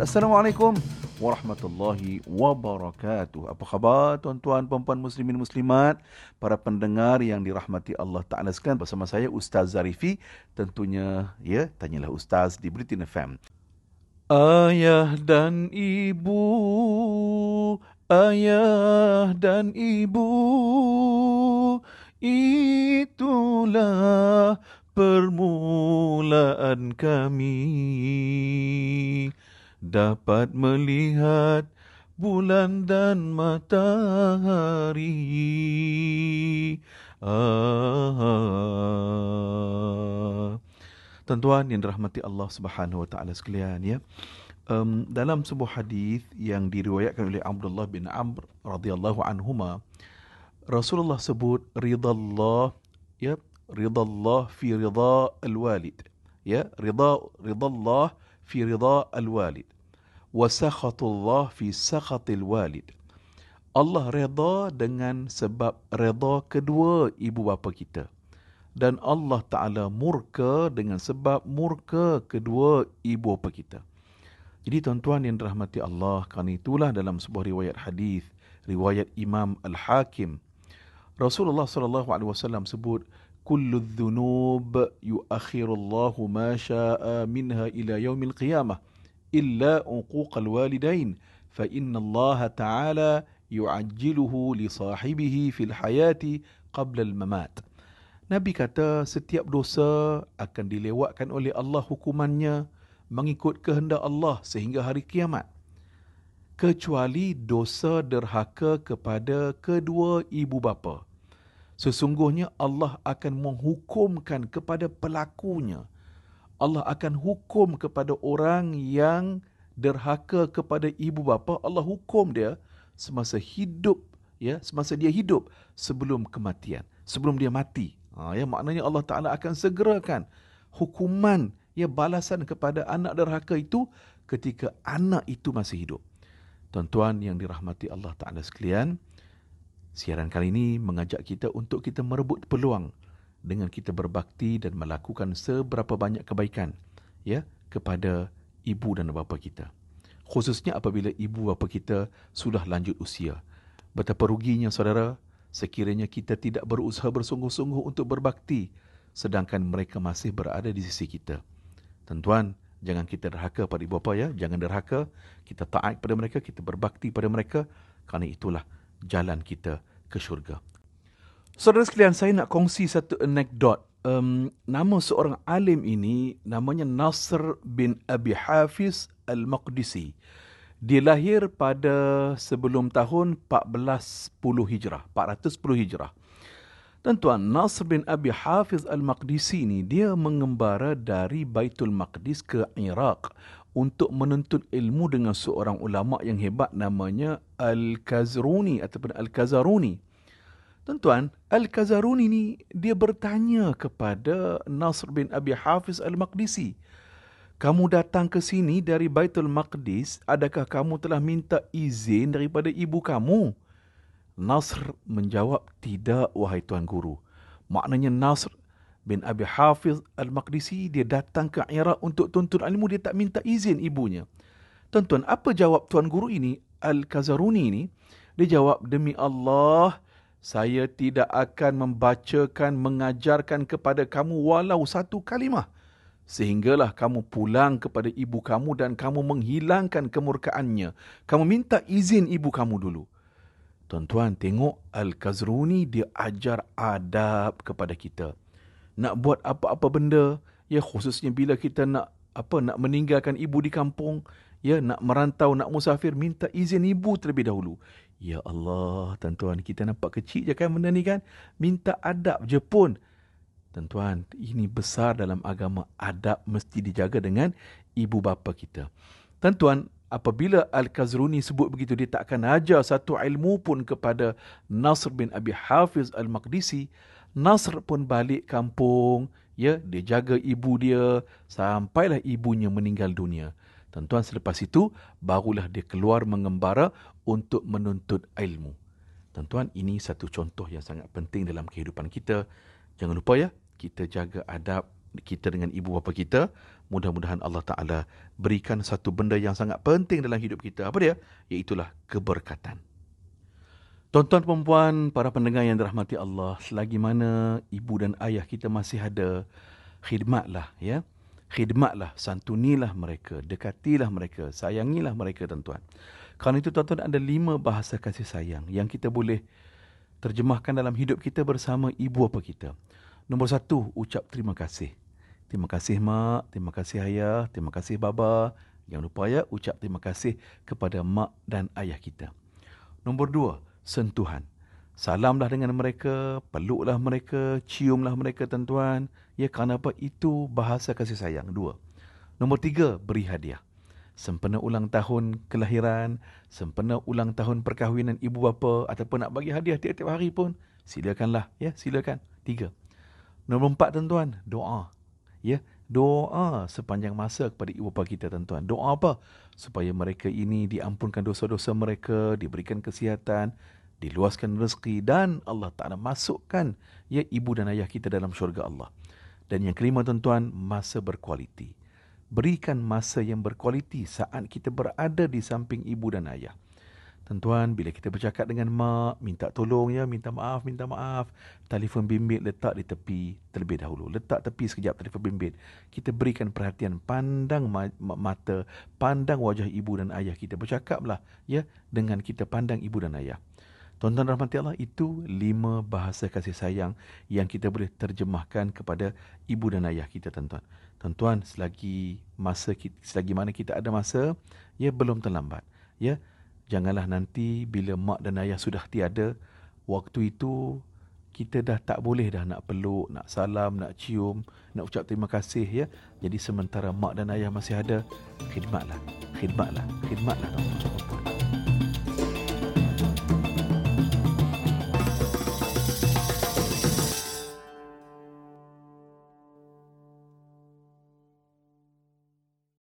Assalamualaikum warahmatullahi wabarakatuh. Apa khabar tuan-tuan, puan-puan muslimin muslimat, para pendengar yang dirahmati Allah Taala sekalian bersama saya Ustaz Zarifi. Tentunya ya, tanyalah Ustaz di Britain FM. Ayah dan ibu, ayah dan ibu, itulah permulaan kami dapat melihat bulan dan matahari. Ah. Tuan-tuan yang dirahmati Allah Subhanahu Wa Taala sekalian ya. Um, dalam sebuah hadis yang diriwayatkan oleh Abdullah bin Amr radhiyallahu anhuma Rasulullah sebut ridha Allah ya ridha Allah fi ridha al-walid ya ridha ridha Fi ridha al-walid wa sakhatullah fi sakhatil walid Allah redha dengan sebab redha kedua ibu bapa kita. Dan Allah Taala murka dengan sebab murka kedua ibu bapa kita. Jadi tuan-tuan yang dirahmati Allah kerana itulah dalam sebuah riwayat hadis riwayat Imam Al-Hakim Rasulullah sallallahu alaihi wasallam sebut كل الذنوب يؤخر الله ما شاء منها إلى يوم القيامة إلا عقوق الوالدين فإن الله تعالى يعجله لصاحبه في الحياة قبل الممات Nabi kata setiap dosa akan dilewatkan oleh Allah hukumannya mengikut kehendak Allah sehingga hari kiamat. Kecuali dosa derhaka kepada kedua ibu bapa. Sesungguhnya Allah akan menghukumkan kepada pelakunya. Allah akan hukum kepada orang yang derhaka kepada ibu bapa. Allah hukum dia semasa hidup, ya, semasa dia hidup sebelum kematian, sebelum dia mati. Ha, ya, maknanya Allah Taala akan segerakan hukuman, ya, balasan kepada anak derhaka itu ketika anak itu masih hidup. Tuan-tuan yang dirahmati Allah Taala sekalian, Siaran kali ini mengajak kita untuk kita merebut peluang dengan kita berbakti dan melakukan seberapa banyak kebaikan ya kepada ibu dan bapa kita. Khususnya apabila ibu bapa kita sudah lanjut usia. Betapa ruginya saudara sekiranya kita tidak berusaha bersungguh-sungguh untuk berbakti sedangkan mereka masih berada di sisi kita. Tuan-tuan, jangan kita derhaka pada ibu bapa ya, jangan derhaka. Kita taat pada mereka, kita berbakti pada mereka kerana itulah jalan kita ke syurga. Saudara sekalian, saya nak kongsi satu anekdot. Um, nama seorang alim ini namanya Nasr bin Abi Hafiz Al-Maqdisi. Dia lahir pada sebelum tahun 1410 Hijrah, 410 Hijrah. Tuan-tuan, Nasr bin Abi Hafiz Al-Maqdisi ini dia mengembara dari Baitul Maqdis ke Iraq untuk menuntut ilmu dengan seorang ulama yang hebat namanya Al-Kazruni ataupun Al-Kazaruni. Tuan-tuan, Al-Kazaruni ni dia bertanya kepada Nasr bin Abi Hafiz Al-Maqdisi. Kamu datang ke sini dari Baitul Maqdis, adakah kamu telah minta izin daripada ibu kamu? Nasr menjawab, tidak wahai Tuan Guru. Maknanya Nasr bin Abi Hafiz Al-Maqdisi dia datang ke Iraq untuk tuntut ilmu dia tak minta izin ibunya. Tuan-tuan, apa jawab tuan guru ini Al-Kazaruni ini? Dia jawab demi Allah saya tidak akan membacakan mengajarkan kepada kamu walau satu kalimah sehinggalah kamu pulang kepada ibu kamu dan kamu menghilangkan kemurkaannya. Kamu minta izin ibu kamu dulu. Tuan-tuan, tengok Al-Kazruni dia ajar adab kepada kita nak buat apa-apa benda ya khususnya bila kita nak apa nak meninggalkan ibu di kampung ya nak merantau nak musafir minta izin ibu terlebih dahulu. Ya Allah tuan-tuan kita nampak kecil je kan benda ni kan? Minta adab je pun. Tuan-tuan ini besar dalam agama. Adab mesti dijaga dengan ibu bapa kita. Tuan-tuan apabila Al-Kazruni sebut begitu dia tak akan ajar satu ilmu pun kepada Nasr bin Abi Hafiz Al-Maqdisi Nasr pun balik kampung, ya, dia jaga ibu dia sampailah ibunya meninggal dunia. Tuan-tuan selepas itu barulah dia keluar mengembara untuk menuntut ilmu. Tuan-tuan ini satu contoh yang sangat penting dalam kehidupan kita. Jangan lupa ya, kita jaga adab kita dengan ibu bapa kita. Mudah-mudahan Allah Ta'ala berikan satu benda yang sangat penting dalam hidup kita. Apa dia? Iaitulah keberkatan. Tuan-tuan perempuan, para pendengar yang dirahmati Allah, selagi mana ibu dan ayah kita masih ada, khidmatlah ya. Khidmatlah, santunilah mereka, dekatilah mereka, sayangilah mereka tuan-tuan. Kerana itu tuan-tuan ada lima bahasa kasih sayang yang kita boleh terjemahkan dalam hidup kita bersama ibu bapa kita. Nombor satu, ucap terima kasih. Terima kasih mak, terima kasih ayah, terima kasih baba. Jangan lupa ya, ucap terima kasih kepada mak dan ayah kita. Nombor dua, sentuhan. Salamlah dengan mereka, peluklah mereka, ciumlah mereka tuan-tuan. Ya, kerana apa? Itu bahasa kasih sayang. Dua. Nombor tiga, beri hadiah. Sempena ulang tahun kelahiran, sempena ulang tahun perkahwinan ibu bapa ataupun nak bagi hadiah tiap-tiap hari pun, silakanlah. Ya, silakan. Tiga. Nombor empat tuan-tuan, doa. Ya, doa sepanjang masa kepada ibu bapa kita tuan-tuan. Doa apa? Supaya mereka ini diampunkan dosa-dosa mereka, diberikan kesihatan, diluaskan rezeki dan Allah Ta'ala masukkan ya ibu dan ayah kita dalam syurga Allah. Dan yang kelima tuan-tuan, masa berkualiti. Berikan masa yang berkualiti saat kita berada di samping ibu dan ayah. Tuan-tuan, bila kita bercakap dengan mak, minta tolong ya, minta maaf, minta maaf. Telefon bimbit letak di tepi terlebih dahulu. Letak tepi sekejap telefon bimbit. Kita berikan perhatian, pandang mata, pandang wajah ibu dan ayah kita. Bercakaplah ya dengan kita pandang ibu dan ayah. Tuan-tuan rahmati Allah, itu lima bahasa kasih sayang yang kita boleh terjemahkan kepada ibu dan ayah kita, tuan-tuan. Tuan-tuan, selagi masa kita, selagi mana kita ada masa, ya belum terlambat. Ya, janganlah nanti bila mak dan ayah sudah tiada, waktu itu kita dah tak boleh dah nak peluk, nak salam, nak cium, nak ucap terima kasih ya. Jadi sementara mak dan ayah masih ada, khidmatlah, khidmatlah, khidmatlah. Tuan-tuan.